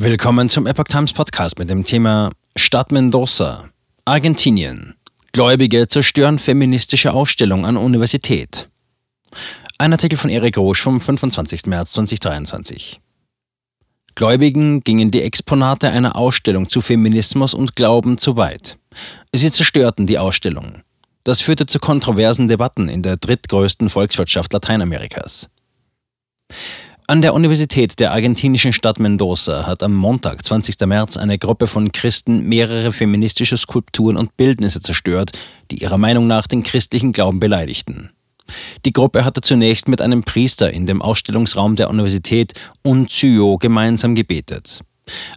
Willkommen zum Epoch Times Podcast mit dem Thema Stadt Mendoza, Argentinien. Gläubige zerstören feministische Ausstellung an Universität. Ein Artikel von Erik Roche vom 25. März 2023. Gläubigen gingen die Exponate einer Ausstellung zu Feminismus und Glauben zu weit. Sie zerstörten die Ausstellung. Das führte zu kontroversen Debatten in der drittgrößten Volkswirtschaft Lateinamerikas. An der Universität der argentinischen Stadt Mendoza hat am Montag, 20. März, eine Gruppe von Christen mehrere feministische Skulpturen und Bildnisse zerstört, die ihrer Meinung nach den christlichen Glauben beleidigten. Die Gruppe hatte zunächst mit einem Priester in dem Ausstellungsraum der Universität Unzyo gemeinsam gebetet.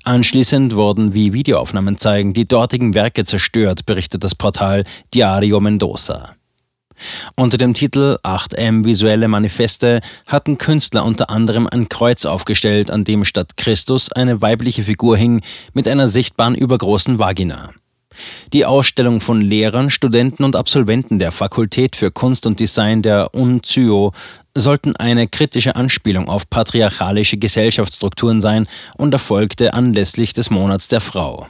Anschließend wurden, wie Videoaufnahmen zeigen, die dortigen Werke zerstört, berichtet das Portal Diario Mendoza. Unter dem Titel 8M Visuelle Manifeste hatten Künstler unter anderem ein Kreuz aufgestellt, an dem statt Christus eine weibliche Figur hing mit einer sichtbaren übergroßen Vagina. Die Ausstellung von Lehrern, Studenten und Absolventen der Fakultät für Kunst und Design der UNZYO sollten eine kritische Anspielung auf patriarchalische Gesellschaftsstrukturen sein und erfolgte anlässlich des Monats der Frau.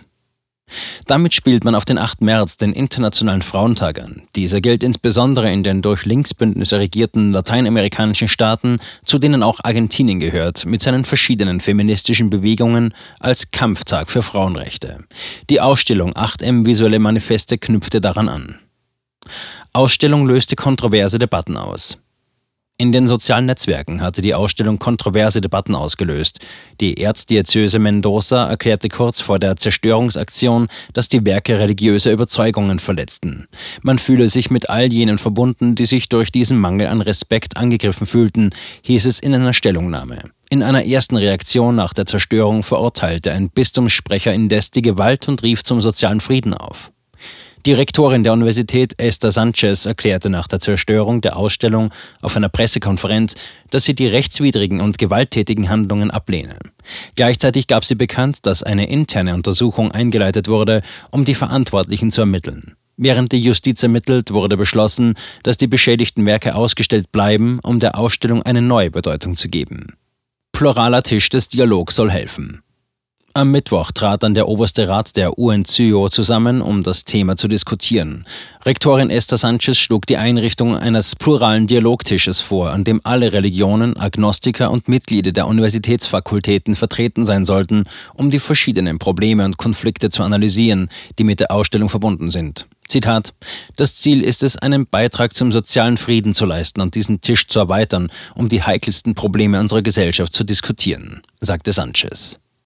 Damit spielt man auf den 8. März, den Internationalen Frauentag an. Dieser gilt insbesondere in den durch Linksbündnisse regierten lateinamerikanischen Staaten, zu denen auch Argentinien gehört, mit seinen verschiedenen feministischen Bewegungen als Kampftag für Frauenrechte. Die Ausstellung 8M Visuelle Manifeste knüpfte daran an. Ausstellung löste kontroverse Debatten aus. In den sozialen Netzwerken hatte die Ausstellung kontroverse Debatten ausgelöst. Die Erzdiözese Mendoza erklärte kurz vor der Zerstörungsaktion, dass die Werke religiöse Überzeugungen verletzten. Man fühle sich mit all jenen verbunden, die sich durch diesen Mangel an Respekt angegriffen fühlten, hieß es in einer Stellungnahme. In einer ersten Reaktion nach der Zerstörung verurteilte ein Bistumssprecher indes die Gewalt und rief zum sozialen Frieden auf. Die Rektorin der Universität Esther Sanchez erklärte nach der Zerstörung der Ausstellung auf einer Pressekonferenz, dass sie die rechtswidrigen und gewalttätigen Handlungen ablehne. Gleichzeitig gab sie bekannt, dass eine interne Untersuchung eingeleitet wurde, um die Verantwortlichen zu ermitteln. Während die Justiz ermittelt, wurde beschlossen, dass die beschädigten Werke ausgestellt bleiben, um der Ausstellung eine neue Bedeutung zu geben. Pluraler Tisch des Dialogs soll helfen. Am Mittwoch trat dann der oberste Rat der UNCYO zusammen, um das Thema zu diskutieren. Rektorin Esther Sanchez schlug die Einrichtung eines pluralen Dialogtisches vor, an dem alle Religionen, Agnostiker und Mitglieder der Universitätsfakultäten vertreten sein sollten, um die verschiedenen Probleme und Konflikte zu analysieren, die mit der Ausstellung verbunden sind. Zitat: Das Ziel ist es, einen Beitrag zum sozialen Frieden zu leisten und diesen Tisch zu erweitern, um die heikelsten Probleme unserer Gesellschaft zu diskutieren, sagte Sanchez.